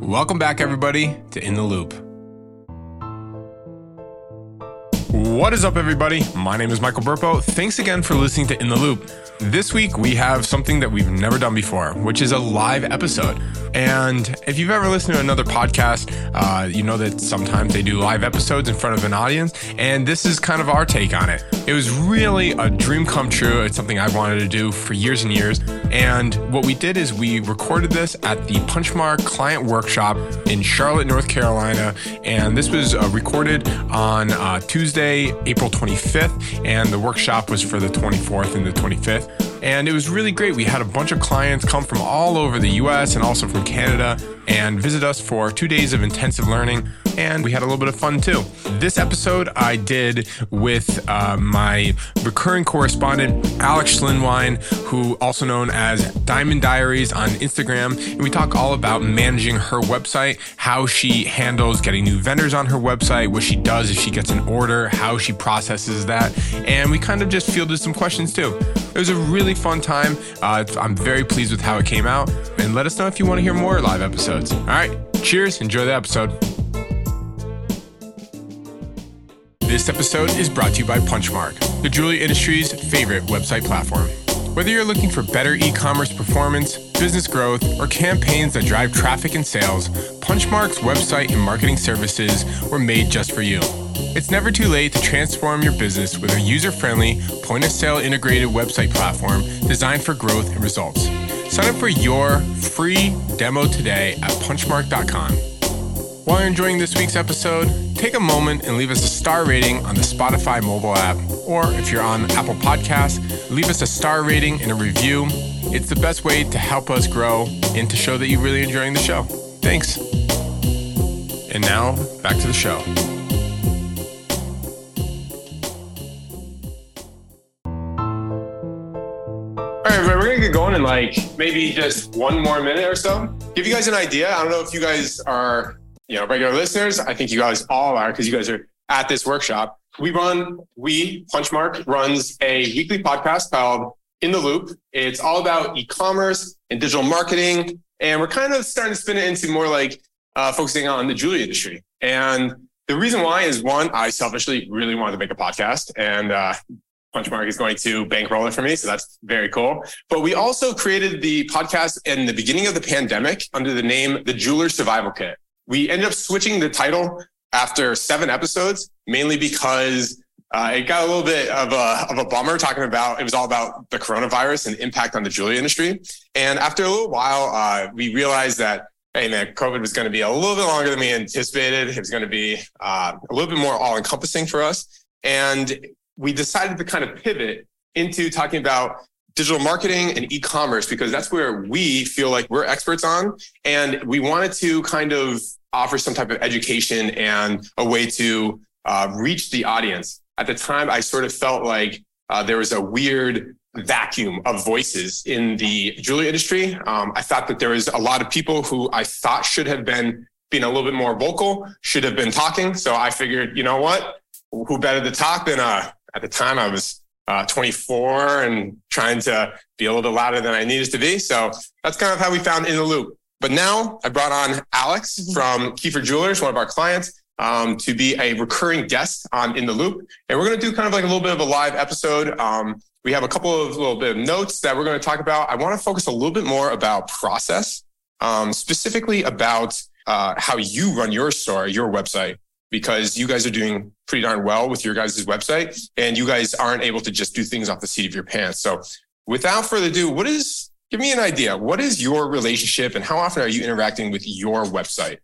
Welcome back, everybody, to In the Loupe. What is up, everybody? My name is Michael Burpo. Thanks again for listening to In the Loupe. This week, we have something that we've never done before, which is a live episode. And if you've ever listened to another podcast, uh, you know that sometimes they do live episodes in front of an audience. And this is kind of our take on it. It was really a dream come true. It's something I've wanted to do for years and years. And what we did is we recorded this at the Punchmark Client Workshop in Charlotte, North Carolina. And this was uh, recorded on uh, Tuesday, April 25th. And the workshop was for the 24th and the 25th. And it was really great. We had a bunch of clients come from all over the US and also from Canada and visit us for two days of intensive learning. And we had a little bit of fun too. This episode I did with uh, my recurring correspondent, Alex Schlinwine, who also known as Diamond Diaries on Instagram. And we talk all about managing her website, how she handles getting new vendors on her website, what she does if she gets an order, how she processes that. And we kind of just fielded some questions too. It was a really fun time. Uh, I'm very pleased with how it came out. And let us know if you want to hear more live episodes. All right, cheers. Enjoy the episode. This episode is brought to you by Punchmark, the jewelry industry's favorite website platform. Whether you're looking for better e commerce performance, business growth, or campaigns that drive traffic and sales, Punchmark's website and marketing services were made just for you. It's never too late to transform your business with a user friendly, point of sale integrated website platform designed for growth and results. Sign up for your free demo today at punchmark.com. While you're enjoying this week's episode, take a moment and leave us a star rating on the Spotify mobile app. Or if you're on Apple Podcasts, leave us a star rating and a review. It's the best way to help us grow and to show that you're really enjoying the show. Thanks. And now, back to the show. All right, we're gonna get going in like maybe just one more minute or so. Give you guys an idea. I don't know if you guys are, you know, regular listeners. I think you guys all are because you guys are at this workshop. We run, we Punchmark runs a weekly podcast called In the Loupe. It's all about e-commerce and digital marketing, and we're kind of starting to spin it into more like uh, focusing on the jewelry industry. And the reason why is one, I selfishly really wanted to make a podcast, and uh, Punchmark is going to bankroll it for me. So that's very cool. But we also created the podcast in the beginning of the pandemic under the name The Jeweler Survival Kit. We ended up switching the title after seven episodes, mainly because uh, it got a little bit of a, of a bummer talking about, it was all about the coronavirus and impact on the jewelry industry. And after a little while, uh, we realized that hey man, COVID was going to be a little bit longer than we anticipated. It was going to be uh, a little bit more all encompassing for us. And we decided to kind of pivot into talking about digital marketing and e-commerce because that's where we feel like we're experts on. And we wanted to kind of offer some type of education and a way to uh, reach the audience. At the time, I sort of felt like uh, there was a weird vacuum of voices in the jewelry industry. Um, I thought that there was a lot of people who I thought should have been being a little bit more vocal, should have been talking. So I figured, you know what? Who better to talk than uh, at the time I was uh, 24 and trying to be a little bit louder than I needed to be. So that's kind of how we found In the Loupe. But now I brought on Alex from Kiefer Jewelers, one of our clients, um, to be a recurring guest on In the Loupe. And we're going to do kind of like a little bit of a live episode. Um, we have a couple of little bit of notes that we're going to talk about. I want to focus a little bit more about process, um, specifically about uh, how you run your store, your website because you guys are doing pretty darn well with your guys' website and you guys aren't able to just do things off the seat of your pants. So without further ado, what is, give me an idea. What is your relationship and how often are you interacting with your website?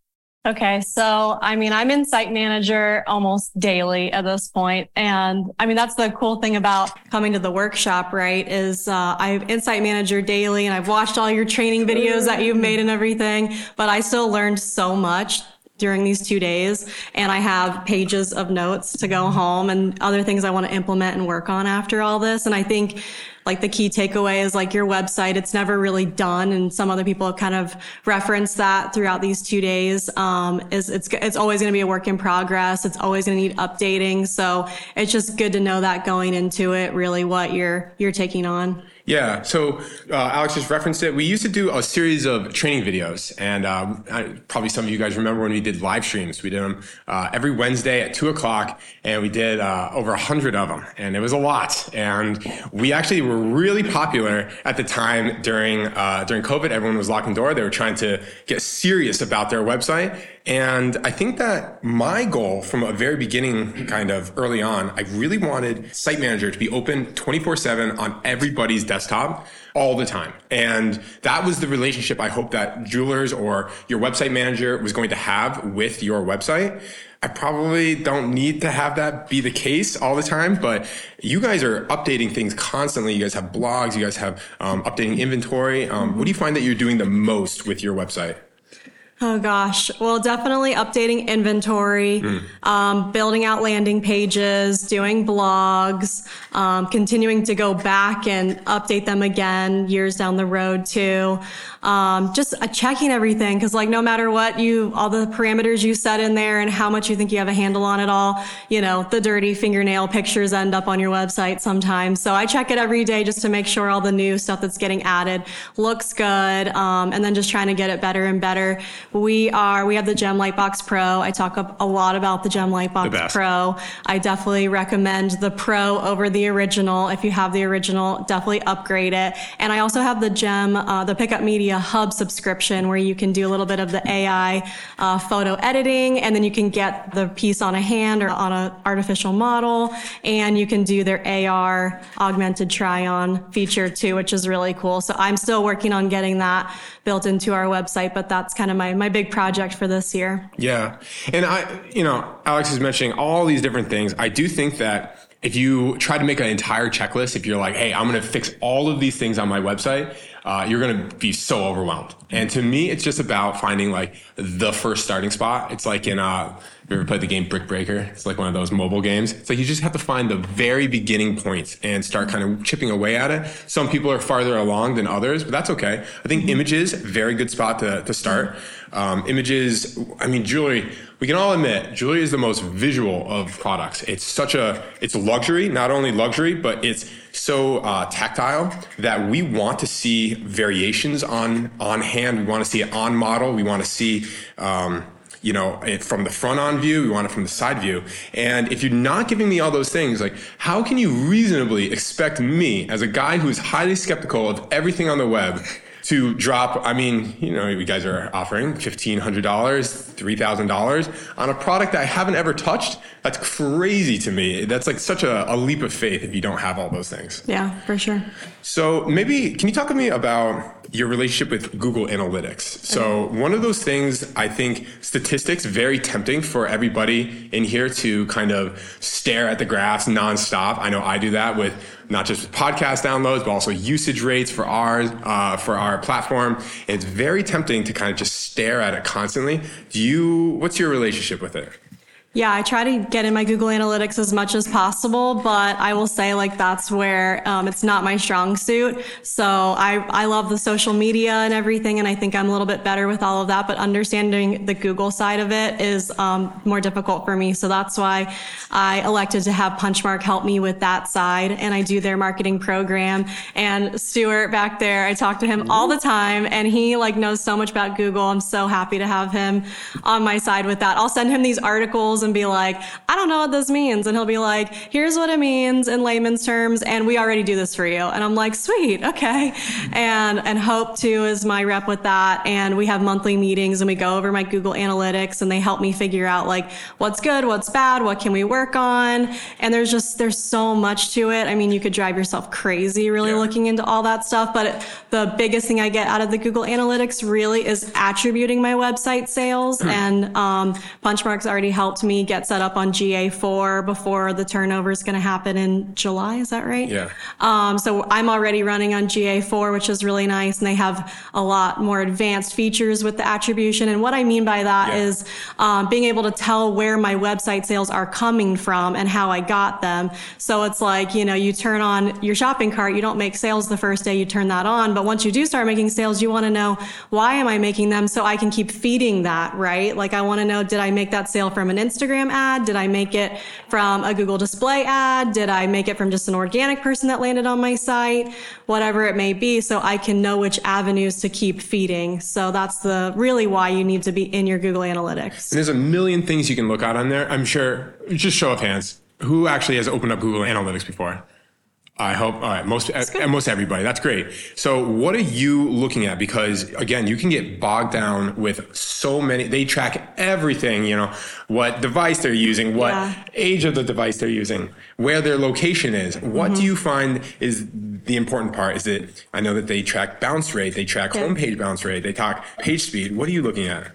Okay. So, I mean, I'm in site manager almost daily at this point. And I mean, that's the cool thing about coming to the workshop, right? Is, uh, I've insight manager daily and I've watched all your training videos that you've made and everything, but I still learned so much during these two days. And I have pages of notes to go home and other things I want to implement and work on after all this. And I think like the key takeaway is like your website, it's never really done. And some other people kind of referenced that throughout these two days. Um, is it's, it's always going to be a work in progress. It's always going to need updating. So it's just good to know that going into it, really what you're, you're taking on. Yeah. So uh, Alex just referenced it. We used to do a series of training videos, and um, I, probably some of you guys remember when we did live streams. We did them uh, every Wednesday at two o'clock, and we did uh, over a hundred of them, and it was a lot. And we actually were really popular at the time during uh, during COVID. Everyone was locking door. They were trying to get serious about their website, and I think that my goal from a very beginning, kind of early on, I really wanted Site Manager to be open 24 7 on everybody's desktop all the time. And that was the relationship I hope that Jewelers or your website manager was going to have with your website. I probably don't need to have that be the case all the time, but you guys are updating things constantly. You guys have blogs, you guys have um, updating inventory. Um, what do you find that you're doing the most with your website? Oh gosh. Well, definitely updating inventory, mm. um, building out landing pages, doing blogs, um, continuing to go back and update them again years down the road too um, just uh, checking everything because like no matter what you all the parameters you set in there and how much you think you have a handle on it all you know the dirty fingernail pictures end up on your website sometimes. So i check it every day just to make sure all the new stuff that's getting added looks good um, and then just trying to get it better and better. We are we have the gem lightbox pro. I talk a lot about the gem lightbox pro. I definitely recommend the pro over the original. If you have the original definitely upgrade it. And i also have the gem uh, the Picup Media a hub subscription where you can do a little bit of the AI uh, photo editing, and then you can get the piece on a hand or on an artificial model, and you can do their AR augmented try-on feature too, which is really cool. So I'm still working on getting that built into our website, but that's kind of my, my big project for this year. Yeah. And I, you know, Alex is mentioning all these different things. I do think that if you try to make an entire checklist, if you're like, hey, I'm going to fix all of these things on my website, uh, you're going to be so overwhelmed. And to me, it's just about finding like the first starting spot. It's like in, uh, you ever played the game Brick Breaker? It's like one of those mobile games. It's like you just have to find the very beginning points and start kind of chipping away at it. Some people are farther along than others, but that's okay. I think images, very good spot to, to start. Um, images, I mean, jewelry, we can all admit jewelry is the most visual of products. It's such a, it's luxury, not only luxury, but it's so uh, tactile that we want to see variations on, on hand. We want to see it on model. We want to see, um, you know, eh, from the front on view, we want it from the side view. And if you're not giving me all those things, like, how can you reasonably expect me, as a guy who is highly skeptical of everything on the web, to drop, I mean, you know, you guys are offering $1,500, $3,000 on a product that I haven't ever touched. That's crazy to me. That's like such a, a, leap of faith if you don't have all those things. Yeah, for sure. So maybe, can you talk to me about your relationship with Google Analytics. So one of those things, I think statistics very tempting for everybody in here to kind of stare at the graphs nonstop. I know I do that with not just with podcast downloads, but also usage rates for ours, uh, for our platform. It's very tempting to kind of just stare at it constantly. Do you, what's your relationship with it? Yeah, I try to get in my Google Analytics as much as possible, but I will say like that's where um, it's not my strong suit. So I I love the social media and everything, and I think I'm a little bit better with all of that. But understanding the Google side of it is um, more difficult for me. So that's why I elected to have Punchmark help me with that side, and I do their marketing program. And Stuart back there, I talk to him all the time, and he like knows so much about Google. I'm so happy to have him on my side with that. I'll send him these articles and be like, I don't know what this means. And he'll be like, here's what it means in layman's terms. And we already do this for you. And I'm like, sweet. Okay. And, and Hope too is my rep with that. And we have monthly meetings and we go over my Google analytics and they help me figure out like what's good, what's bad, what can we work on. And there's just, there's so much to it. I mean, you could drive yourself crazy really yeah. looking into all that stuff. But the biggest thing I get out of the Google analytics really is attributing my website sales. Hmm. and um, Punchmark's already helped me me get set up on GA4 before the turnover is going to happen in July. Is that right? Yeah. Um, so I'm already running on GA4, which is really nice. And they have a lot more advanced features with the attribution. And what I mean by that yeah. is um, being able to tell where my website sales are coming from and how I got them. So it's like, you know, you turn on your shopping cart, you don't make sales the first day you turn that on. But once you do start making sales, you want to know why am I making them so I can keep feeding that, right? Like I want to know, did I make that sale from an Instagram Instagram ad? Did I make it from a Google display ad? Did I make it from just an organic person that landed on my site? Whatever it may be, so I can know which avenues to keep feeding. So that's the really why you need to be in your Google Analytics. And there's a million things you can look at on there. I'm sure, just show of hands. Who actually has opened up Google Analytics before? I hope. All right, most uh, most everybody. That's great. So, what are you looking at? Because again, you can get bogged down with so many. They track everything. You know what device they're using, what yeah. age of the device they're using, where their location is. What mm-hmm. do you find is the important part? Is it? I know that they track bounce rate, they track yeah. homepage bounce rate, they talk page speed. What are you looking at?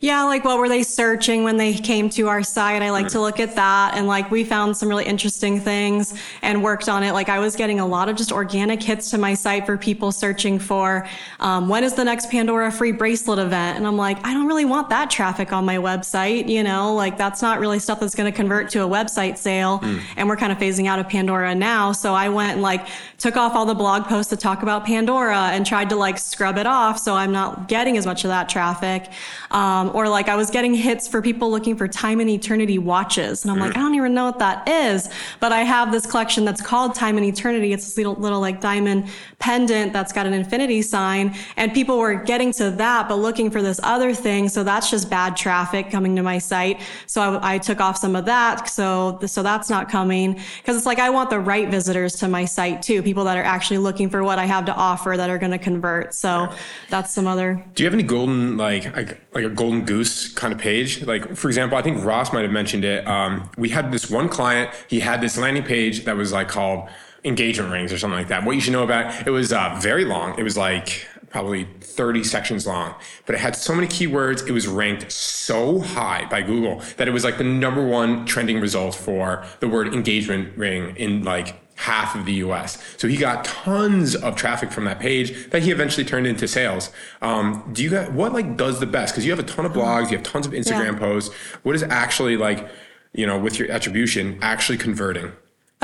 Yeah, like what were they searching when they came to our site? I like to look at that. And like we found some really interesting things and worked on it. Like I was getting a lot of just organic hits to my site for people searching for um, when is the next Pandora free bracelet event? And I'm like, I don't really want that traffic on my website. You know, like that's not really stuff that's going to convert to a website sale. Mm. And we're kind of phasing out of Pandora now. So I went and like took off all the blog posts to talk about Pandora and tried to like scrub it off. So I'm not getting as much of that traffic. Um, Um, or like I was getting hits for people looking for time and eternity watches. And I'm like, mm. I don't even know what that is. But I have this collection that's called Time and Eternity. It's this little, little like diamond pendant that's got an infinity sign. And people were getting to that, but looking for this other thing. So that's just bad traffic coming to my site. So I, I took off some of that. So, so that's not coming because it's like I want the right visitors to my site too. People that are actually looking for what I have to offer that are going to convert. So that's some other. Do you have any golden, like, like, like a golden goose kind of page. Like, for example, I think Ross might have mentioned it. Um, we had this one client, he had this landing page that was like called engagement rings or something like that. What you should know about it, it was uh, very long. It was like probably 30 sections long, but it had so many keywords. It was ranked so high by Google that it was like the number one trending result for the word engagement ring in like half of the US. So he got tons of traffic from that page that he eventually turned into sales. Um, do you got what like does the best? Because you have a ton of blogs, you have tons of Instagram yeah. posts. What is actually like, you know, with your attribution actually converting?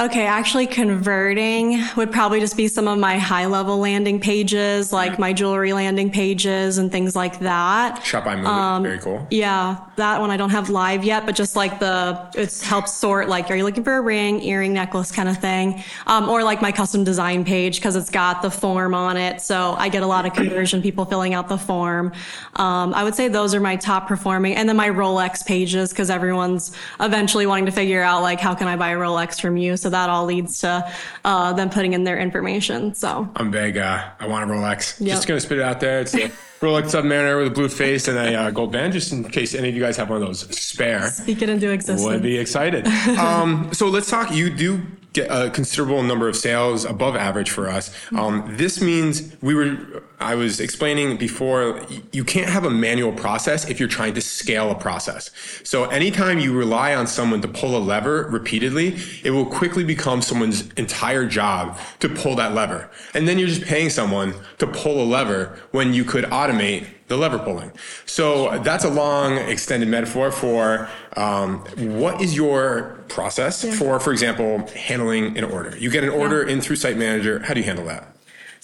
Okay, actually converting would probably just be some of my high level landing pages, like my jewelry landing pages and things like that. Shop by um, very cool. Yeah, that one I don't have live yet, but just like the, it helps sort like, are you looking for a ring, earring, necklace kind of thing? Um, or like my custom design page because it's got the form on it. So I get a lot of conversion, people filling out the form. Um, I would say those are my top performing. And then my Rolex pages because everyone's eventually wanting to figure out like, how can I buy a Rolex from you? So that all leads to uh, them putting in their information. So I'm big. Uh, I want a Rolex. Yep. Just gonna spit it out there. It's a Rolex Submariner with a blue face and a uh, gold band, just in case any of you guys have one of those spare. Speak it into existence. Would be excited. um, so let's talk. You do get a considerable number of sales above average for us. Um, this means we were, I was explaining before, you can't have a manual process if you're trying to scale a process. So anytime you rely on someone to pull a lever repeatedly, it will quickly become someone's entire job to pull that lever. And then you're just paying someone to pull a lever when you could automate the lever pulling. So that's a long, extended metaphor for um, what is your process yeah. for, for example, handling an order. You get an order yeah. in through Site Manager. How do you handle that?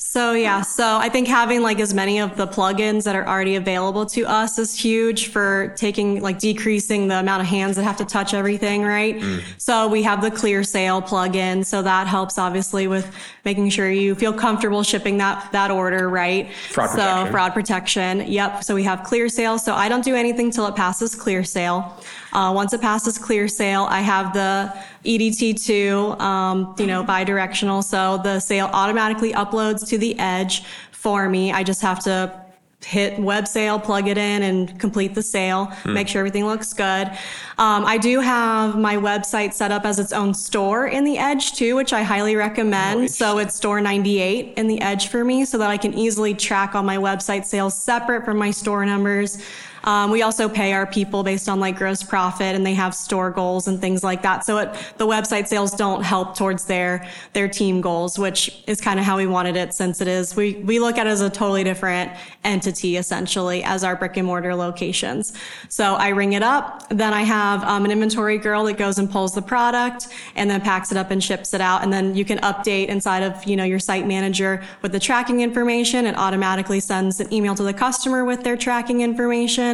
So yeah, so I think having like as many of the plugins that are already available to us is huge for taking like decreasing the amount of hands that have to touch everything, right? Mm. So we have the Clear Sale plugin, so that helps obviously with making sure you feel comfortable shipping that that order, right? Fraud so protection. fraud protection. Yep. So we have Clear Sale. So I don't do anything till it passes Clear Sale. Uh, once it passes Clear Sale, I have the EDT2, um, you know, bi-directional. So the sale automatically uploads to the edge for me. I just have to hit web sale, plug it in and complete the sale, hmm. make sure everything looks good. Um, I do have my website set up as its own store in the Edge too, which I highly recommend. Nice. So it's store 98 in the Edge for me so that I can easily track all my website sales separate from my store numbers. Um, we also pay our people based on like gross profit and they have store goals and things like that. So it, the website sales don't help towards their, their team goals, which is kind of how we wanted it since it is, we, we look at it as a totally different entity essentially as our brick and mortar locations. So I ring it up. Then I have um, an inventory girl that goes and pulls the product and then packs it up and ships it out. And then you can update inside of, you know, your site manager with the tracking information. It automatically sends an email to the customer with their tracking information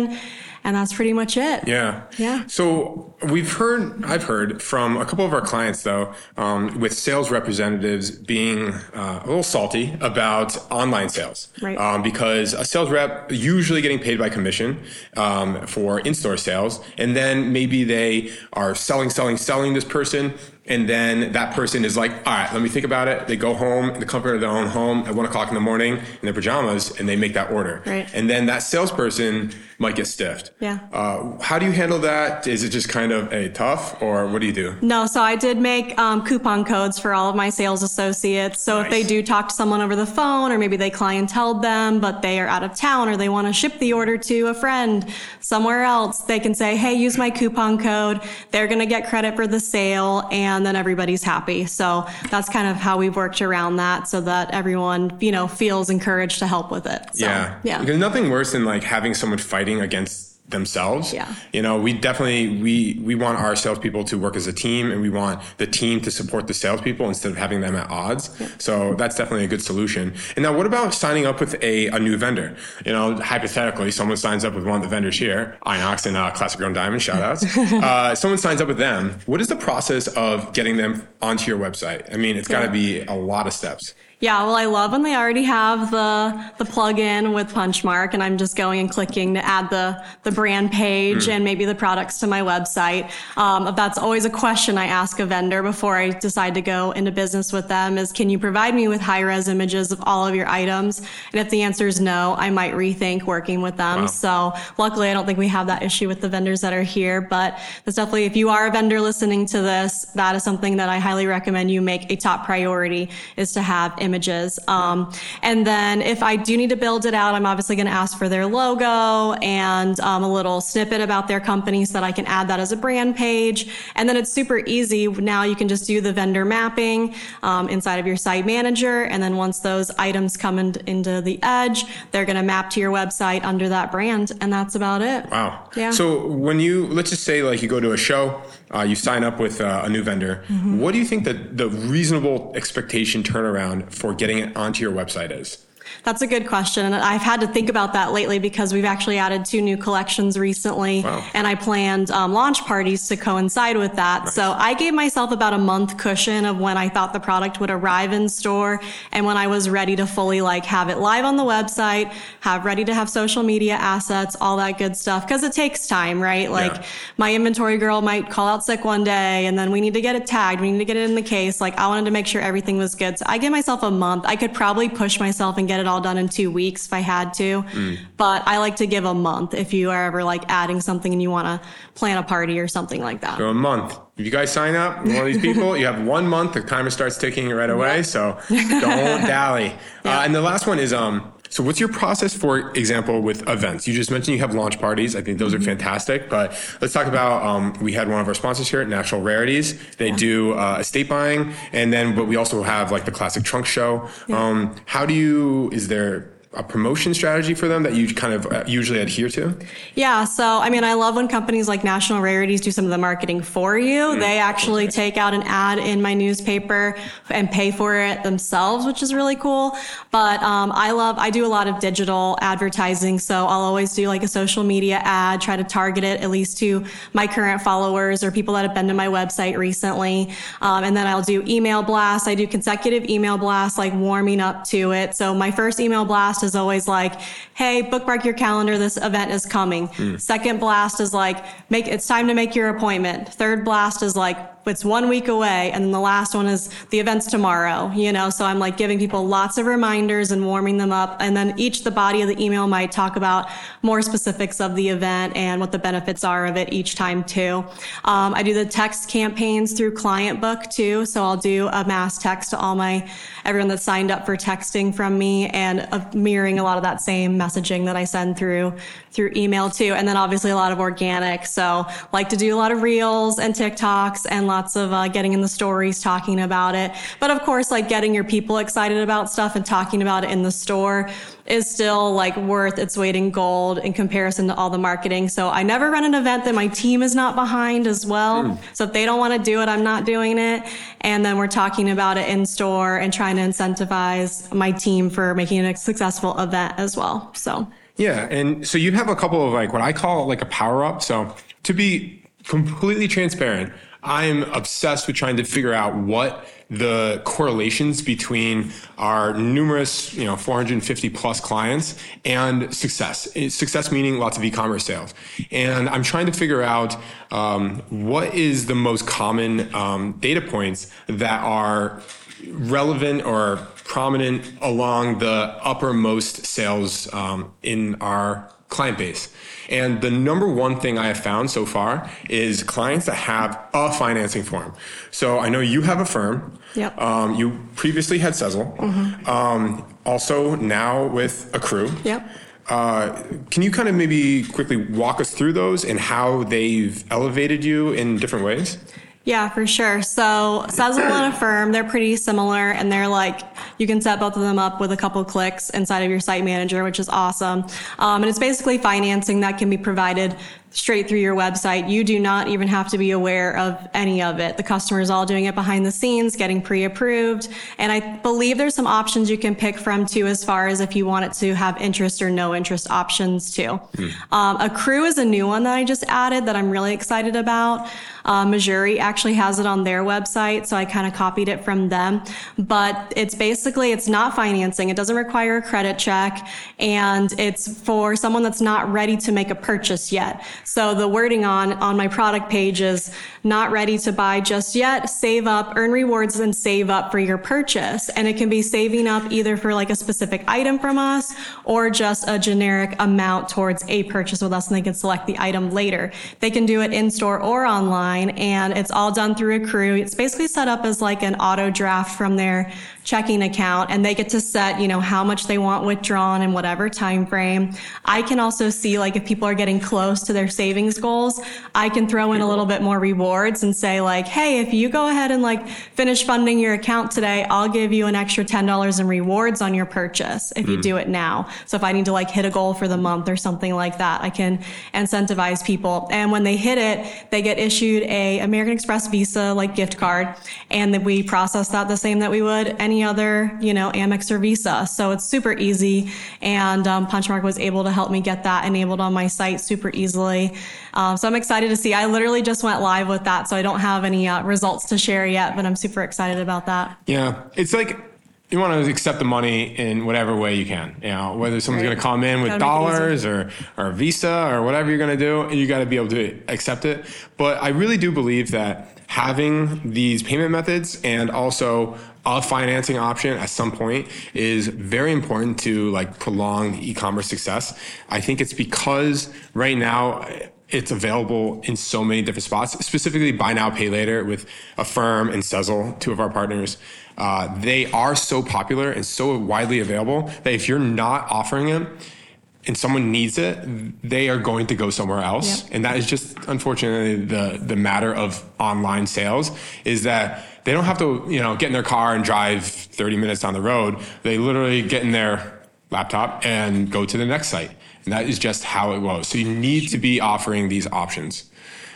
and that's pretty much it. Yeah. Yeah. So we've heard, I've heard from a couple of our clients though, um, with sales representatives being uh, a little salty about online sales. Right. Um, because a sales rep usually getting paid by commission um, for in-store sales, and then maybe they are selling, selling, selling this person and then that person is like, all right, let me think about it. They go home in the comfort of their own home at one o'clock in the morning in their pajamas and they make that order. Right. And then that salesperson might get stiffed. Yeah. Uh, how do you handle that? Is it just kind of a tough or what do you do? No, so I did make um, coupon codes for all of my sales associates. So if they do talk to someone over the phone or maybe they clientele them, but they are out of town or they want to ship the order to a friend somewhere else, they can say, hey, use my coupon code. They're going to get credit for the sale and then everybody's happy. So that's kind of how we've worked around that so that everyone, you know, feels encouraged to help with it. So, yeah. Yeah. Because nothing worse than like having someone fighting against themselves. Yeah. You know, we definitely we we want our salespeople to work as a team, and we want the team to support the salespeople instead of having them at odds. So that's definitely a good solution. And now, what about signing up with a, a new vendor? You know, hypothetically, someone signs up with one of the vendors here, Inox and uh, Classic Grown Diamond. Shout outs. uh, someone signs up with them. What is the process of getting them onto your website? I mean, it's got to be a lot of steps. Yeah, well, I love when they already have the the plugin with Punchmark, and I'm just going and clicking to add the the brand page and maybe the products to my website. Um, that's always a question I ask a vendor before I decide to go into business with them: is can you provide me with high res images of all of your items? And if the answer is no, I might rethink working with them. Wow. So luckily, I don't think we have that issue with the vendors that are here. But that's definitely if you are a vendor listening to this, that is something that I highly recommend you make a top priority is to have images. Um, and then if I do need to build it out, I'm obviously going to ask for their logo and um, a little snippet about their company so that I can add that as a brand page. And then it's super easy. Now you can just do the vendor mapping um, inside of your site manager. And then once those items come in, into the edge, they're going to map to your website under that brand. And that's about it. Wow. Yeah. So when you let's just say like you go to a show, uh, you sign up with uh, a new vendor. Mm-hmm. What do you think that the reasonable expectation turnaround for getting it onto your website is? That's a good question. And I've had to think about that lately because we've actually added two new collections recently. Wow. And I planned um, launch parties to coincide with that. So I gave myself about a month cushion of when I thought the product would arrive in store and when I was ready to fully like have it live on the website, have ready to have social media assets, all that good stuff. Cause it takes time, right? Like Yeah. my inventory girl might call out sick one day and then we need to get it tagged. We need to get it in the case. Like I wanted to make sure everything was good. So I give myself a month. I could probably push myself and get it all done in two weeks if I had to. Mm. But I like to give a month if you are ever like adding something and you want to plan a party or something like that. So a month. If you guys sign up, one of these people, you have one month. The timer starts ticking right away. So don't dally. Uh, and the last one is um. So what's your process, for example, with events? You just mentioned you have launch parties. I think those are fantastic. But let's talk about. Um, we had one of our sponsors here, at National Rarities. They do uh, estate buying, and then but we also have like the classic trunk show. Um, how do you? Is there a promotion strategy for them that you kind of uh, usually adhere to? Yeah. So, I mean, I love when companies like National Rarities do some of the marketing for you. They actually take out an ad in my newspaper and pay for it themselves, which is really cool. But, um, I love, I do a lot of digital advertising. So I'll always do like a social media ad, try to target it at least to my current followers or people that have been to my website recently. Um, and then I'll do email blasts. I do consecutive email blasts, like warming up to it. So my first email blast is always like, Hey, bookmark your calendar. This event is coming. Hmm. Second blast is like, make, it's time to make your appointment. Third blast is like, it's one week away. And then the last one is the event's tomorrow, you know? So I'm like giving people lots of reminders and warming them up. And then each, the body of the email might talk about more specifics of the event and what the benefits are of it each time too. Um, I do the text campaigns through Client Book too. So I'll do a mass text to all my, everyone that signed up for texting from me and uh, mirroring a lot of that same messaging that I send through, through email too. And then obviously a lot of organic. So like to do a lot of reels and TikToks and lots of uh, getting in the stories, talking about it. But of course, like getting your people excited about stuff and talking about it in the store is still like worth its weight in gold in comparison to all the marketing. So I never run an event that my team is not behind as well. So if they don't want to do it, I'm not doing it. And then we're talking about it in store and trying to incentivize my team for making it a successful event as well. So Yeah. And so you have a couple of like what I call like a power up. So to be completely transparent, I'm obsessed with trying to figure out what the correlations between our numerous, you know, 450 plus clients and success. Success meaning lots of e-commerce sales. And I'm trying to figure out um, what is the most common um, data points that are relevant or prominent along the uppermost sales um, in our client base. And the number one thing I have found so far is clients that have a financing form. So I know you have Affirm. Yep. Um, you previously had Sezzle. Mm-hmm. Um, also now with Accrue. Yep. Uh, can you kind of maybe quickly walk us through those and how they've elevated you in different ways? Yeah, for sure. So Sezzle and Affirm, they're pretty similar and they're like, you can set both of them up with a couple clicks inside of your site manager, which is awesome. Um, and it's basically financing that can be provided straight through your website. You do not even have to be aware of any of it. The customer is all doing it behind the scenes, getting pre-approved. And I believe there's some options you can pick from too, as far as if you want it to have interest or no interest options too. Mm. Um, Accrue is a new one that I just added that I'm really excited about. Uh, Mejuri actually has it on their website, so I kind of copied it from them. But it's basically, it's not financing. It doesn't require a credit check, and it's for someone that's not ready to make a purchase yet. So the wording on, on my product page is not ready to buy just yet, save up, earn rewards and save up for your purchase. And it can be saving up either for like a specific item from us or just a generic amount towards a purchase with us and they can select the item later. They can do it in store or online and it's all done through Accrue. It's basically set up as like an auto draft from their checking account and they get to set, you know, how much they want withdrawn in whatever time frame. I can also see like if people are getting close to their savings goals, I can throw in a little bit more rewards and say like, Hey, if you go ahead and like finish funding your account today, I'll give you an extra $10 in rewards on your purchase if you mm. do it now. So if I need to like hit a goal for the month or something like that, I can incentivize people. And when they hit it, they get issued a American Express Visa like gift card and then we process that the same that we would any any other, you know, Amex or Visa. So it's super easy. And um, Punchmark was able to help me get that enabled on my site super easily. Um, so I'm excited to see. I literally just went live with that, so I don't have any uh, results to share yet, but I'm super excited about that. Yeah, it's like you want to accept the money in whatever way you can. You know, whether someone's right. going to come in with dollars or or Visa or whatever you're going to do, you got to be able to accept it. But I really do believe that having these payment methods and also a financing option at some point is very important to like prolong e-commerce success. I think it's because right now it's available in so many different spots, specifically buy now, pay later with Affirm and Sezzle, two of our partners. Uh, they are so popular and so widely available that if you're not offering them, and someone needs it, they are going to go somewhere else. Yep. And that is just unfortunately the the matter of online sales is that they don't have to, you know, get in their car and drive 30 minutes down the road. They literally get in their laptop and go to the next site. And that is just how it goes. So you need to be offering these options.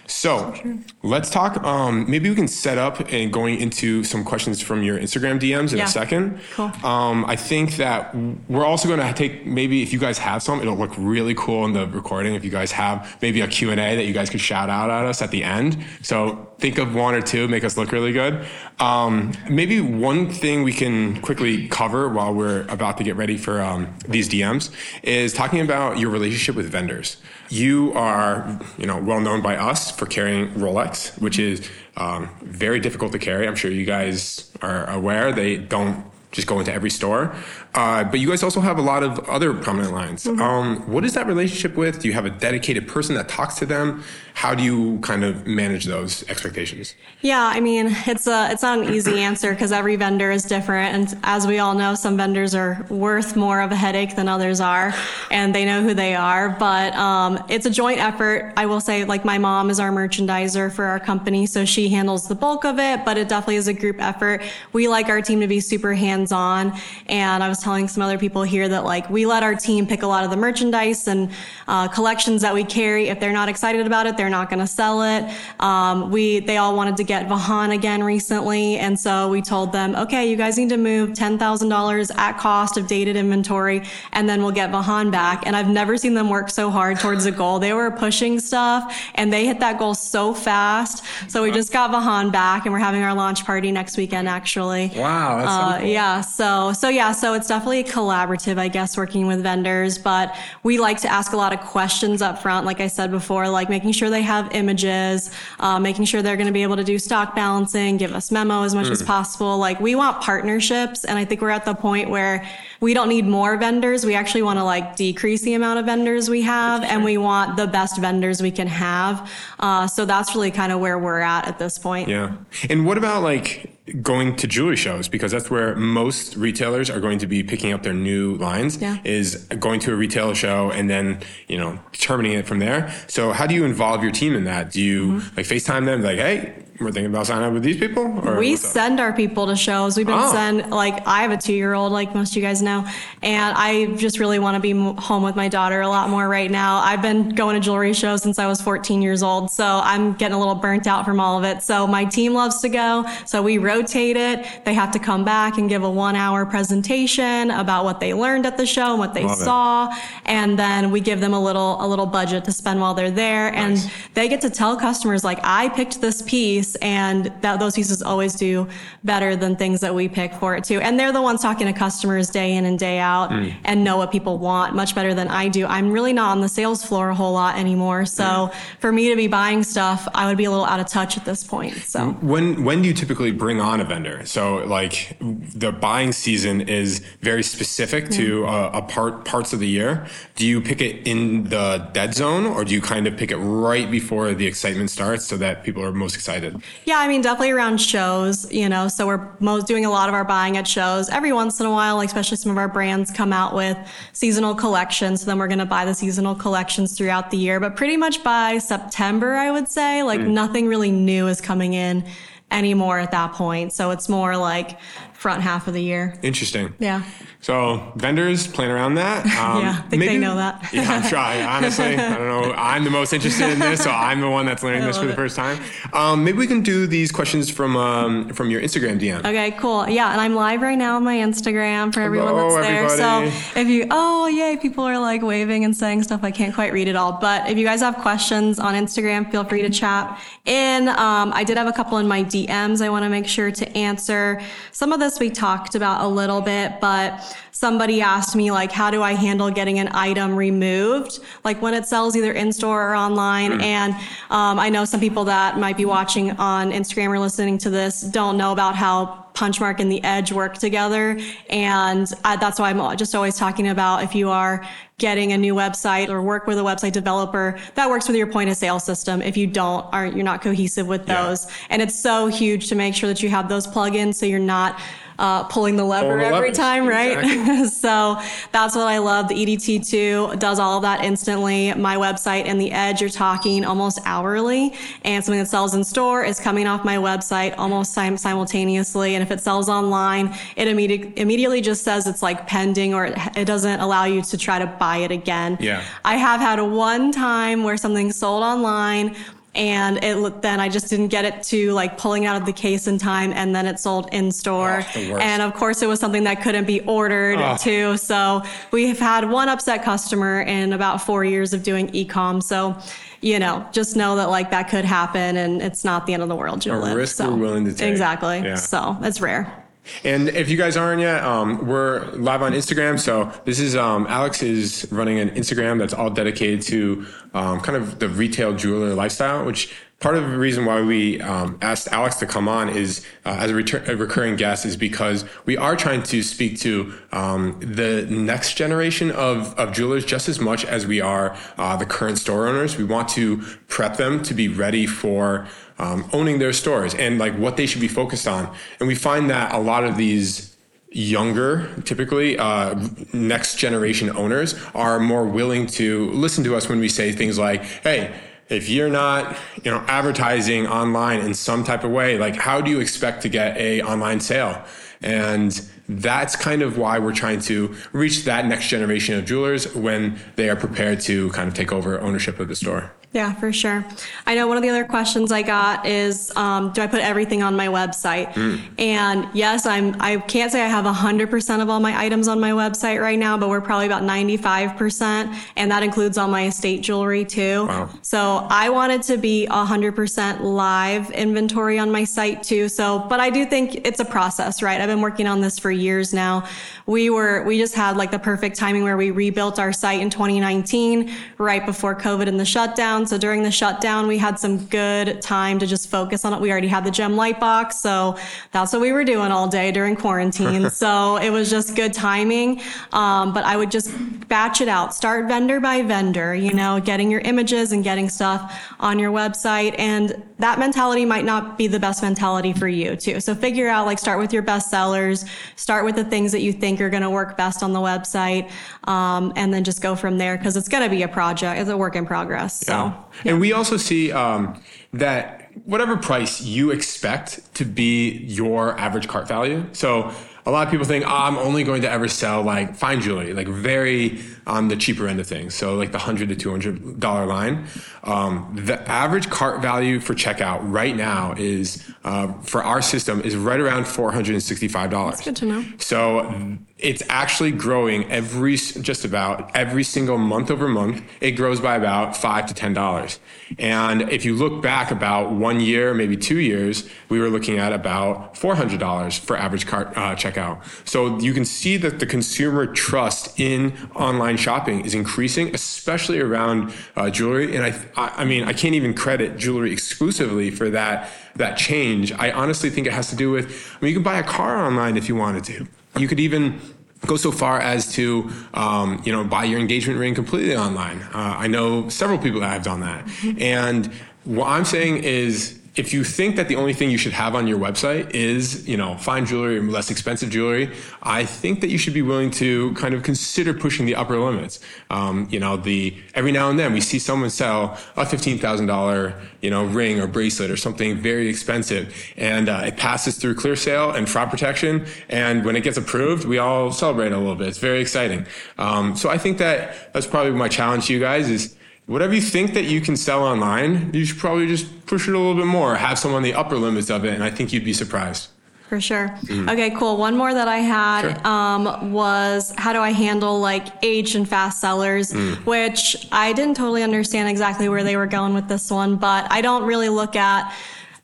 So let's talk. Um, maybe we can set up and going into some questions from your Instagram DMs in yeah. a second. Cool. Um, I think that we're also going to take maybe if you guys have some, it'll look really cool in the recording. If you guys have maybe a Q and A that you guys could shout out at us at the end. So think of one or two, make us look really good. Um, maybe one thing we can quickly cover while we're about to get ready for um, these DMs is talking about your relationship with vendors. You are, you know, well known by us for carrying Rolex, which is um, very difficult to carry. I'm sure you guys are aware. They don't just go into every store. Uh, but you guys also have a lot of other prominent lines. Mm-hmm. Um, what is that relationship with? Do you have a dedicated person that talks to them? How do you kind of manage those expectations? Yeah, I mean, it's a it's not an easy answer because every vendor is different, and as we all know, some vendors are worth more of a headache than others are, and they know who they are. But um, it's a joint effort. I will say, like my mom is our merchandiser for our company, so she handles the bulk of it. But it definitely is a group effort. We like our team to be super hands on. And I was telling some other people here that like we let our team pick a lot of the merchandise and uh, collections that we carry. If they're not excited about it, they're not going to sell it. Um, we they all wanted to get Vahan again recently, and so we told them, okay, you guys need to move ten thousand dollars at cost of dated inventory, and then we'll get Vahan back. And I've never seen them work so hard towards a goal. They were pushing stuff, and they hit that goal so fast. So we just got Vahan back, and we're having our launch party next weekend. Actually, wow, uh, cool. yeah. So so yeah, so it's definitely collaborative, I guess, working with vendors. But we like to ask a lot of questions up front, like I said before, like making sure they have images, uh, making sure they're going to be able to do stock balancing, give us memo as much mm. as possible. Like we want partnerships, and I think we're at the point where we don't need more vendors. We actually want to like decrease the amount of vendors we have, and we want the best vendors we can have. Uh, so that's really kind of where we're at at this point. Yeah. And what about like going to jewelry shows because that's where most retailers are going to be picking up their new lines yeah. is going to a retail show and then you know determining it from there so how do you involve your team in that do you mm-hmm. like facetime them like hey we're thinking about signing up with these people? we send our people to shows. We've been oh. send like I have a two year old, like most of you guys know, and I just really want to be home with my daughter a lot more right now. I've been going to jewelry shows since I was 14 years old, so I'm getting a little burnt out from all of it. So my team loves to go, so we rotate it. They have to come back and give a one hour presentation about what they learned at the show and what they Love saw, it. and then we give them a little a little budget to spend while they're there, nice. and they get to tell customers like I picked this piece piece and that those pieces always do better than things that we pick for it too. And they're the ones talking to customers day in and day out mm. and know what people want much better than I do. I'm really not on the sales floor a whole lot anymore. So mm. for me to be buying stuff, I would be a little out of touch at this point. So when when do you typically bring on a vendor? So like the buying season is very specific yeah. to a, a part parts of the year. Do you pick it in the dead zone or do you kind of pick it right before the excitement starts so that people are most excited? Yeah, I mean, definitely around shows, you know, so we're most doing a lot of our buying at shows. Every once in a while, like especially some of our brands come out with seasonal collections. So then we're going to buy the seasonal collections throughout the year. But pretty much by September, I would say, like mm. nothing really new is coming in anymore at that point. So it's more like front half of the year. Interesting. Yeah. So vendors plan around that. Um, yeah, I think maybe, they know that. yeah, I'm trying. Honestly, I don't know. I'm the most interested in this, so I'm the one that's learning this for the first time. Um, maybe we can do these questions from um, from your Instagram DM. Okay, cool. Yeah, and I'm live right now on my Instagram for everyone Hello, that's there. Everybody. So if you, oh yay, people are like waving and saying stuff. I can't quite read it all, but if you guys have questions on Instagram, feel free to chat in. Um, I did have a couple in my DMs. I want to make sure to answer. Some of we talked about a little bit, but somebody asked me like how do i handle getting an item removed like when it sells either in store or online mm. and um, i know some people that might be watching on instagram or listening to this don't know about how punchmark and the edge work together. And I, that's why i'm just always talking about if you are getting a new website or work with a website developer that works with your point of sale system. If you don't aren't you're not cohesive with those. Yeah. and it's so huge to make sure that you have those plugins so you're not uh, pulling the lever every time, right? Exactly. so that's what I love. The EDT2 does all of that instantly. My website and the Edge are talking almost hourly, and something that sells in store is coming off my website almost sim- simultaneously. And if it sells online, it immediately immediately just says it's like pending, or it, it doesn't allow you to try to buy it again. Yeah, I have had a one time where something sold online and it then I just didn't get it to like pulling out of the case in time, and then it sold in store. Oh, and of course, it was something that couldn't be ordered oh. too. So we've had one upset customer in about four years of doing ecom. So you know, just know that like that could happen, and it's not the end of the world. You'll a risk so, we're willing to take. Exactly. Yeah. So it's rare. And if you guys aren't yet, um, we're live on Instagram. So this is um, Alex is running an Instagram that's all dedicated to um, kind of the retail jeweler lifestyle, which part of the reason why we um, asked Alex to come on is uh, as a, retur- a, recurring guest is because we are trying to speak to um, the next generation of, of jewelers just as much as we are uh, the current store owners. We want to prep them to be ready for um, owning their stores and like what they should be focused on. And we find that a lot of these younger, typically uh, next generation owners are more willing to listen to us when we say things like, "Hey." If you're not, you know, advertising online in some type of way, like how do you expect to get a online sale? And that's kind of why we're trying to reach that next generation of jewelers when they are prepared to kind of take over ownership of the store. Yeah, for sure. I know one of the other questions I got is, um, do I put everything on my website? Mm. And yes, I'm. I can't say I have hundred percent of all my items on my website right now, but we're probably about ninety five percent, and that includes all my estate jewelry too. Wow. So I wanted to be hundred percent live inventory on my site too. So, but I do think it's a process, right? I've been working on this for years now. We were we just had like the perfect timing where we rebuilt our site in 2019, right before COVID and the shutdown shutdown. So during the shutdown, we had some good time to just focus on it. We already had the GemLightbox. So that's what we were doing all day during quarantine. so it was just good timing. Um, but I would just batch it out, start vendor by vendor, you know, getting your images and getting stuff on your website. And that mentality might not be the best mentality for you too. So figure out, like, start with your best sellers, start with the things that you think are going to work best on the website. Um, and then just go from there because it's going to be a project. It's a work in progress. So. Yeah. Yeah. And we also see um, that whatever price you expect to be your average cart value. So a lot of people think, oh, I'm only going to ever sell like fine jewelry, like very on the cheaper end of things. So like the hundred to two hundred dollar line. Um, the average cart value for checkout right now is uh, for our system is right around four hundred and sixty five dollars. Good to know. So it's actually growing every just about every single month over month. It grows by about five to ten dollars. And if you look back about one year, maybe two years, we were looking at about four hundred dollars for average cart uh, checkout. So you can see that the consumer trust in online shopping is increasing, especially around uh, jewelry. And I, I mean, I can't even credit jewelry exclusively for that that change. I honestly think it has to do with. I mean, you can buy a car online if you wanted to. You could even go so far as to um, you know buy your engagement ring completely online. Uh, I know several people that have done that, mm-hmm. and what I'm saying is if you think that the only thing you should have on your website is, you know, fine jewelry or less expensive jewelry, I think that you should be willing to kind of consider pushing the upper limits. Um, you know, the every now and then we see someone sell a fifteen thousand dollar, you know, ring or bracelet or something very expensive, and uh, it passes through ClearSale and fraud protection, and when it gets approved, we all celebrate a little bit. It's very exciting. Um, so I think that that's probably my challenge to you guys is whatever you think that you can sell online, you should probably just push it a little bit more, have some on the upper limits of it, and I think you'd be surprised. For sure. Mm. Okay, cool. One more that I had sure. um, was how do I handle like aged and fast sellers, mm. which I didn't totally understand exactly where they were going with this one, but I don't really look at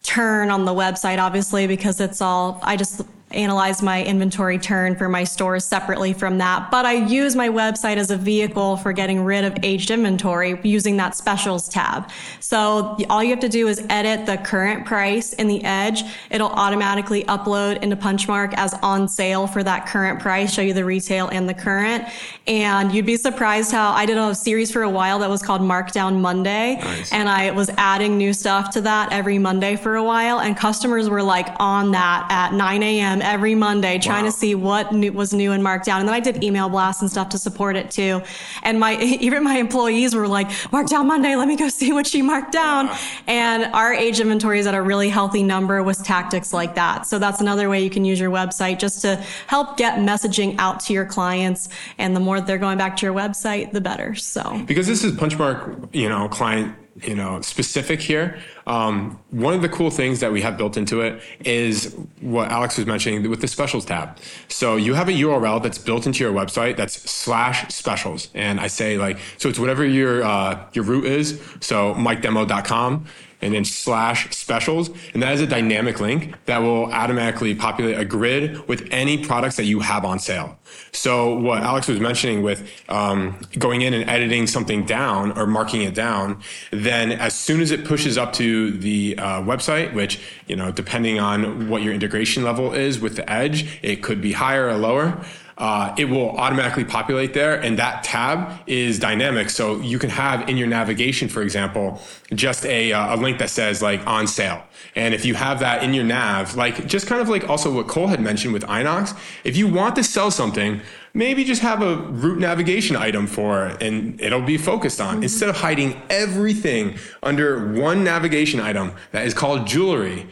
turn on the website, obviously, because it's all, I just analyze my inventory turn for my stores separately from that. But I use my website as a vehicle for getting rid of aged inventory using that specials tab. So all you have to do is edit the current price in the edge. It'll automatically upload into Punchmark as on sale for that current price, show you the retail and the current. And you'd be surprised how I did a series for a while that was called Markdown Monday. Nice. And I was adding new stuff to that every Monday for a while. And customers were like on that at 9 a.m every Monday trying wow. to see what new, was new and marked down. And then I did email blasts and stuff to support it too. And my, even my employees were like, mark down Monday, let me go see what she marked down. Wow. And our age inventory is at a really healthy number with tactics like that. So that's another way you can use your website just to help get messaging out to your clients. And the more they're going back to your website, the better. So because this is Punchmark, you know, client you know specific here. Um, one of the cool things that we have built into it is what alex was mentioning with the specials tab. So you have a url that's built into your website that's slash specials. And i say like so it's whatever your uh, your root is. So mikedemo.com and then slash specials. And that is a dynamic link that will automatically populate a grid with any products that you have on sale. So what Alex was mentioning with um, going in and editing something down or marking it down, then as soon as it pushes up to the uh, website, which you know depending on what your integration level is with the edge, it could be higher or lower uh, it will automatically populate there. And that tab is dynamic. So you can have in your navigation, for example, just a, uh, a link that says like on sale. And if you have that in your nav, like just kind of like also what Cole had mentioned with Inox, if you want to sell something, maybe just have a route navigation item for it and it'll be focused on mm-hmm. instead of hiding everything under one navigation item that is called jewelry.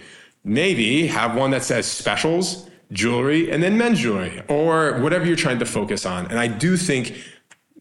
Maybe have one that says specials jewelry and then men's jewelry or whatever you're trying to focus on. And I do think,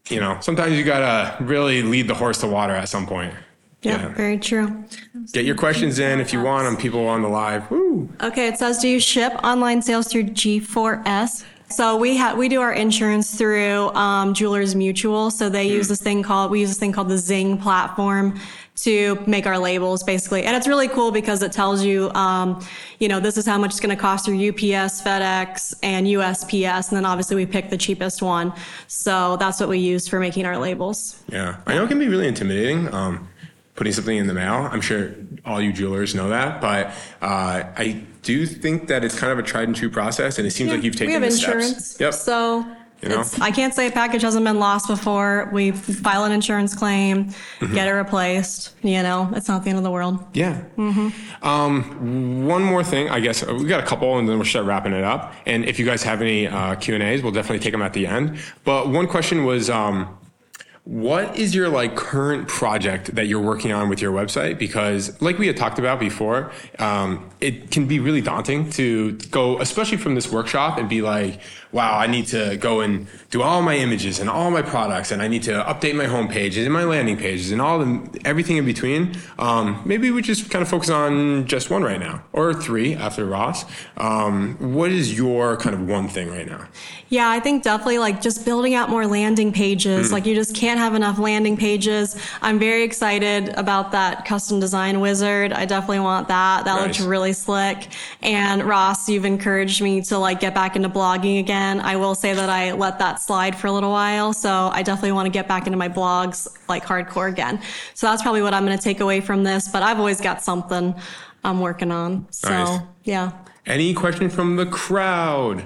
you know, sometimes you gotta really lead the horse to water at some point. Yeah, yeah. very true. Get your questions in if you want them, people on the live. Woo. Okay, it says, do you ship online sales through G4S? So we have we do our insurance through um, Jewelers Mutual. So they use this thing called we use this thing called the Zing platform to make our labels basically. And it's really cool because it tells you, um, you know, this is how much it's going to cost through UPS, FedEx, and USPS. And then obviously we pick the cheapest one. So that's what we use for making our labels. Yeah. I know it can be really intimidating. Um, putting something in the mail. I'm sure all you jewelers know that, but uh, I do you think that it's kind of a tried and true process, and it seems yeah, like you've taken we have insurance. Steps. Yep. So you know? I can't say a package hasn't been lost before. We file an insurance claim, mm-hmm. get it replaced. You know, it's not the end of the world. Yeah. Mm-hmm. Um, one more thing, I guess we got a couple, and then we'll start wrapping it up. And if you guys have any uh, Q and A's, we'll definitely take them at the end. But one question was. Um, what is your like current project that you're working on with your website? Because like we had talked about before, um, it can be really daunting to go, especially from this workshop and be like, wow, I need to go and do all my images and all my products, and I need to update my home pages and my landing pages and all the everything in between. Um, maybe we just kind of focus on just one right now, or three after Ross. Um, what is your kind of one thing right now? Yeah, I think definitely like just building out more landing pages. Mm. Like you just can't have enough landing pages. I'm very excited about that custom design wizard. I definitely want that. That nice. looks really slick. And Ross, you've encouraged me to like get back into blogging again again. I will say that I let that slide for a little while. So I definitely want to get back into my blogs like hardcore again. So that's probably what I'm going to take away from this. But I've always got something I'm working on. So nice. yeah. Any question from the crowd?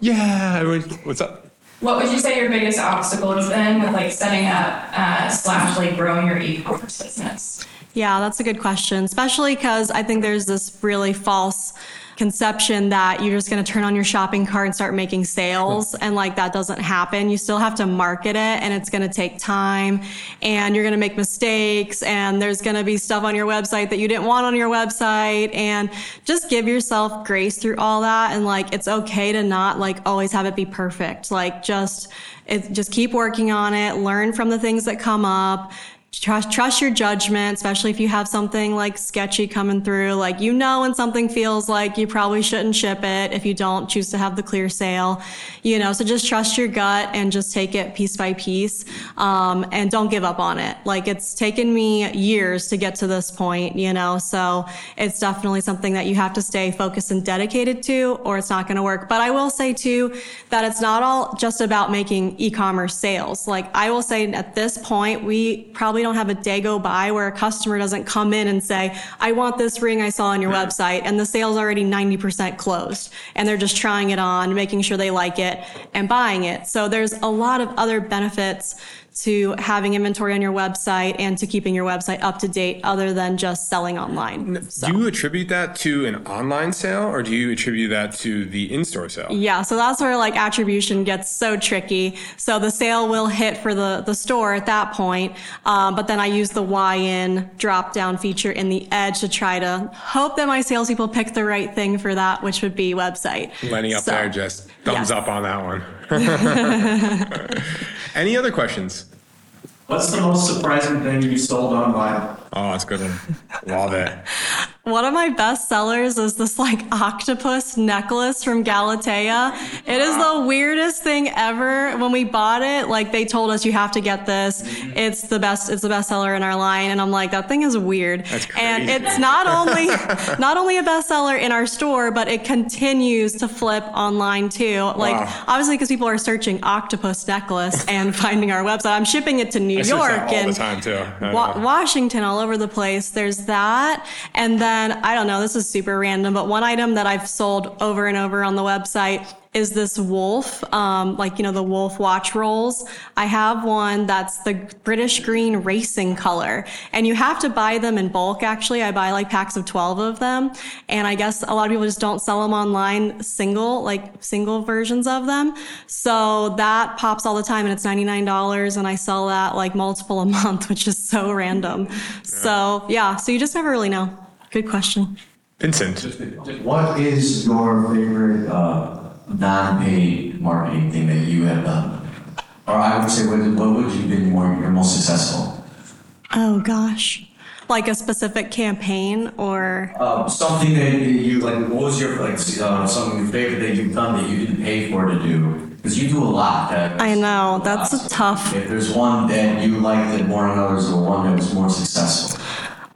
Yeah. What's up? What would you say your biggest obstacle has been with like setting up uh, slash like growing your e-commerce business? Yeah, that's a good question, especially because I think there's this really false conception that you're just going to turn on your shopping cart and start making sales. And like that doesn't happen. You still have to market it and it's going to take time and you're going to make mistakes and there's going to be stuff on your website that you didn't want on your website and just give yourself grace through all that. And like, it's okay to not like always have it be perfect. Like just, it, just keep working on it, learn from the things that come up, trust trust your judgment especially if you have something like sketchy coming through. Like you know when something feels like you probably shouldn't ship it if you don't choose to have the ClearSale you know? So just trust your gut and just take it piece by piece um, and don't give up on it. Like it's taken me years to get to this point you know? So it's definitely something that you have to stay focused and dedicated to or it's not going to work. But i will say too that it's not all just about making e-commerce sales. Like i will say at this point we probably we don't have a day go by where a customer doesn't come in and say, I want this ring I saw on your website and the sale's already 90% closed and they're just trying it on, making sure they like it and buying it. So there's a lot of other benefits to having inventory on your website and to keeping your website up to date other than just selling online. So. Do you attribute that to an online sale or do you attribute that to the in-store sale? Yeah, so that's where like attribution gets so tricky. So the sale will hit for the, the store at that point, um, but then I use the YN drop down feature in the edge to try to hope that my salespeople pick the right thing for that, which would be website. Lenny up so, there just thumbs yes. up on that one. Any other questions? What's the most surprising thing you sold online? Oh, that's a good one. Love it. One of my best sellers is this like octopus necklace from Galatea. It is the weirdest thing ever. When we bought it, like they told us you have to get this. It's the best, it's the best seller in our line. And I'm like, that thing is weird. That's crazy. And it's not only, not only a bestseller in our store, but it continues to flip online too. Like wow. obviously because people are searching octopus necklace and finding our website. I'm shipping it to New I York and Wa- Washington all over the place. There's that. And then then I don't know, this is super random, but one item that I've sold over and over on the website is this wolf, um, like, you know, the wolf watch rolls. I have one that's the British green racing color and you have to buy them in bulk. Actually, I buy like packs of 12 of them. And I guess a lot of people just don't sell them online single, like single versions of them. So that pops all the time and it's $99 and I sell that like multiple a month, which is so random. Yeah. So yeah, so you just never really know. Good question. Vincent. What is your favorite uh, non-paid marketing thing that you have done? Or I would say, what, what would you been more your most successful? Oh gosh. Like a specific campaign or Uh, something that you like. What was your like uh, something your favorite that you've done that you didn't pay for to do? Because you do a lot. That, I know, that's a tough If there's one that you liked it more than others, or one that was more successful.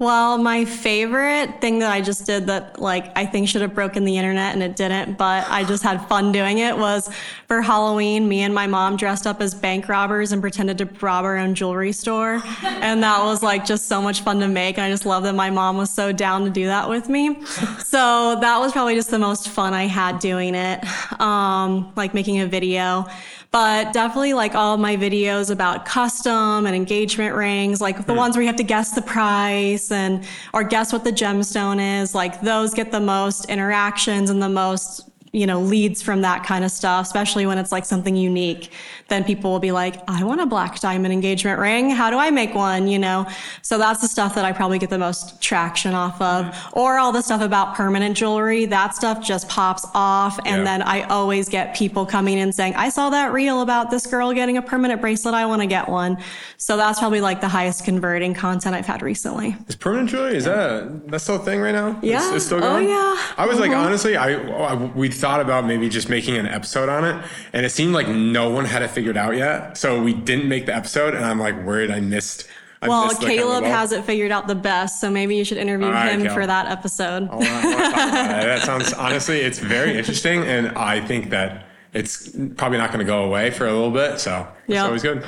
Well, my favorite thing that I just did that like I think should have broken the internet and it didn't, but I just had fun doing it was for Halloween, me and my mom dressed up as bank robbers and pretended to rob our own jewelry store. And that was like just so much fun to make. And I just love that my mom was so down to do that with me. So that was probably just the most fun I had doing it. Um, like making a video but definitely like all my videos about custom and engagement rings, like the mm. ones where you have to guess the price and or guess what the gemstone is, like those get the most interactions and the most you know leads from that kind of stuff especially when it's like something unique then people will be like i want a black diamond engagement ring how do i make one you know so that's the stuff that i probably get the most traction off of or all the stuff about permanent jewelry that stuff just pops off and Yeah. then i always get people coming in saying i saw that reel about this girl getting a permanent bracelet i want to get one so that's probably like the highest converting content i've had recently Is permanent jewelry is that a, that's still a thing right now? Yeah. it's, it's still Oh, going. yeah. I was like, Mhm. honestly, I, I we thought about maybe just making an episode on it, and it seemed like no one had it figured out yet. So we didn't make the episode, and I'm like worried I missed. I well missed the kind of caleb has it figured out the best so maybe you should interview right, him Caleb. for that episode I wanna- I wanna talk about it. That sounds honestly, it's very interesting, and I think that it's probably not going to go away for a little bit. So it's Yep. always good.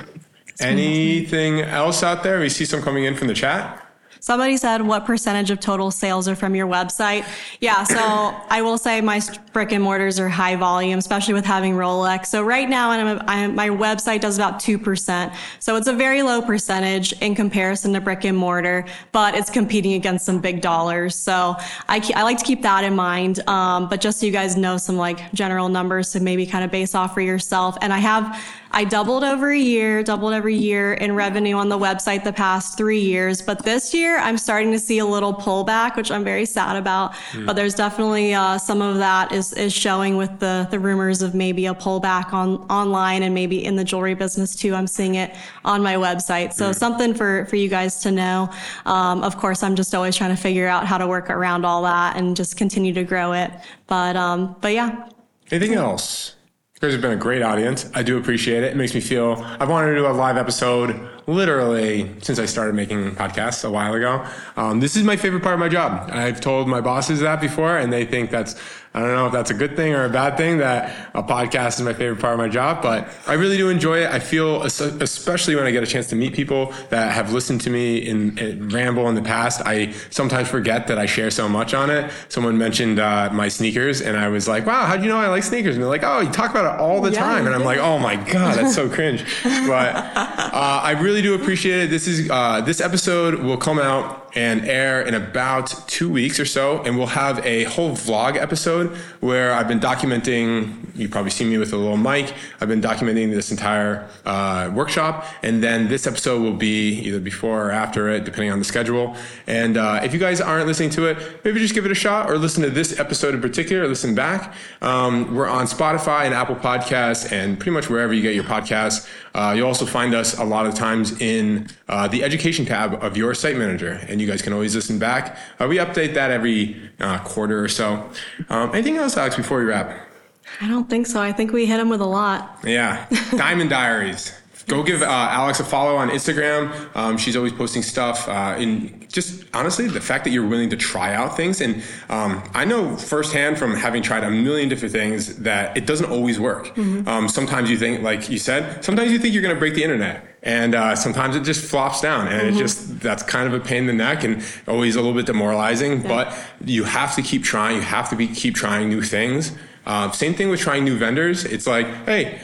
Anything else out there? We see some coming in from the chat. Somebody said, what percentage of total sales are from your website? Yeah, so I will say my brick and mortars are high volume, especially with having Rolex. So right now, I'm, I'm, my website does about 2%. So it's a very low percentage in comparison to brick and mortar, but it's competing against some big dollars. So I, I like to keep that in mind. Um, but just so you guys know some like general numbers to maybe kind of base off for yourself. And I have, I doubled over a year, doubled every year in revenue on the website the past three years. But this year, I'm starting to see a little pullback, which I'm very sad about. But there's definitely uh, some of that is is showing with the the rumors of maybe a pullback on online and maybe in the jewelry business too. I'm seeing it on my website. So something for for you guys to know. Um, of course, I'm just always trying to figure out how to work around all that and just continue to grow it. But um, but yeah, Anything else? You guys have been a great audience. I do appreciate it. It makes me feel I've wanted to do a live episode literally since I started making podcasts a while ago. Um, this is my favorite part of my job. I've told my bosses that before, and they think that's I don't know if that's a good thing or a bad thing that a podcast is my favorite part of my job, but I really do enjoy it. I feel, especially when I get a chance to meet people that have listened to me in, in ramble in the past, I sometimes forget that I share so much on it. Someone mentioned uh, my sneakers, and I was like, "Wow, how do you know I like sneakers?" And they're like, "Oh, you talk about it all the Yeah, time," and I'm like, "Oh my god, that's so cringe." But uh, I really do appreciate it. This is uh, this episode will come out and air in about two weeks or so, and we'll have a whole vlog episode where I've been documenting. You probably see me with a little mic. I've been documenting this entire uh, workshop, and then this episode will be either before or after it, depending on the schedule. And uh, if you guys aren't listening to it, maybe just give it a shot, or listen to this episode in particular. Listen back. Um, we're on Spotify and Apple Podcasts, and pretty much wherever you get your podcasts. Uh, you'll also find us a lot of times in uh, the education tab of your site manager, and you guys can always listen back. Uh, we update that every uh, quarter or so. Um, anything else, Alex, before we wrap? I don't think so. I think we hit him with a lot. Yeah, Diamond Diaries. Go give uh, Alex a follow on Instagram. Um, she's always posting stuff. Uh, and just honestly, the fact that you're willing to try out things, and um, I know firsthand from having tried a million different things that it doesn't always work. Um, sometimes you think, like you said, sometimes you think you're going to break the internet. And uh, sometimes it just flops down, and it just that's kind of a pain in the neck, and always a little bit demoralizing. But you have to keep trying. You have to be keep trying new things. Uh, same thing with trying new vendors. It's like, hey,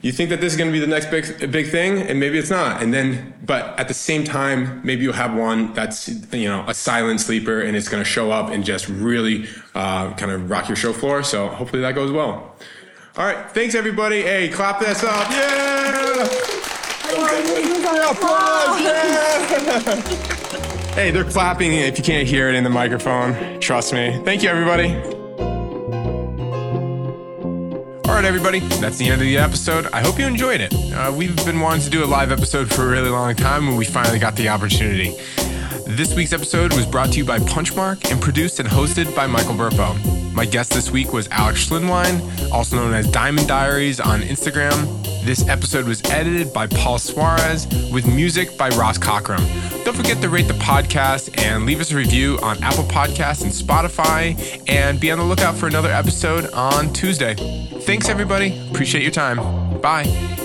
you think that this is going to be the next big big thing, and maybe it's not. And then, but at the same time, maybe you'll have one that's you know a silent sleeper, and it's going to show up and just really uh, kind of rock your show floor. So hopefully that goes well. All right, thanks everybody. Hey, clap this up! Yeah! Applause! Yeah! Hey, they're clapping if you can't hear it in the microphone. Trust me. Thank you, everybody. All right, everybody, that's the end of the episode. I hope you enjoyed it. Uh, we've been wanting to do a live episode for a really long time, and we finally got the opportunity. This week's episode was brought to you by Punchmark and produced and hosted by Michael Burpo. My guest this week was Alex Schlinwine, also known as Diamond Diaries on Instagram. This episode was edited by Paul Suarez with music by Ross Cockrum. Don't forget to rate the podcast and leave us a review on Apple Podcasts and Spotify, and be on the lookout for another episode on Tuesday. Thanks, everybody. Appreciate your time. Bye.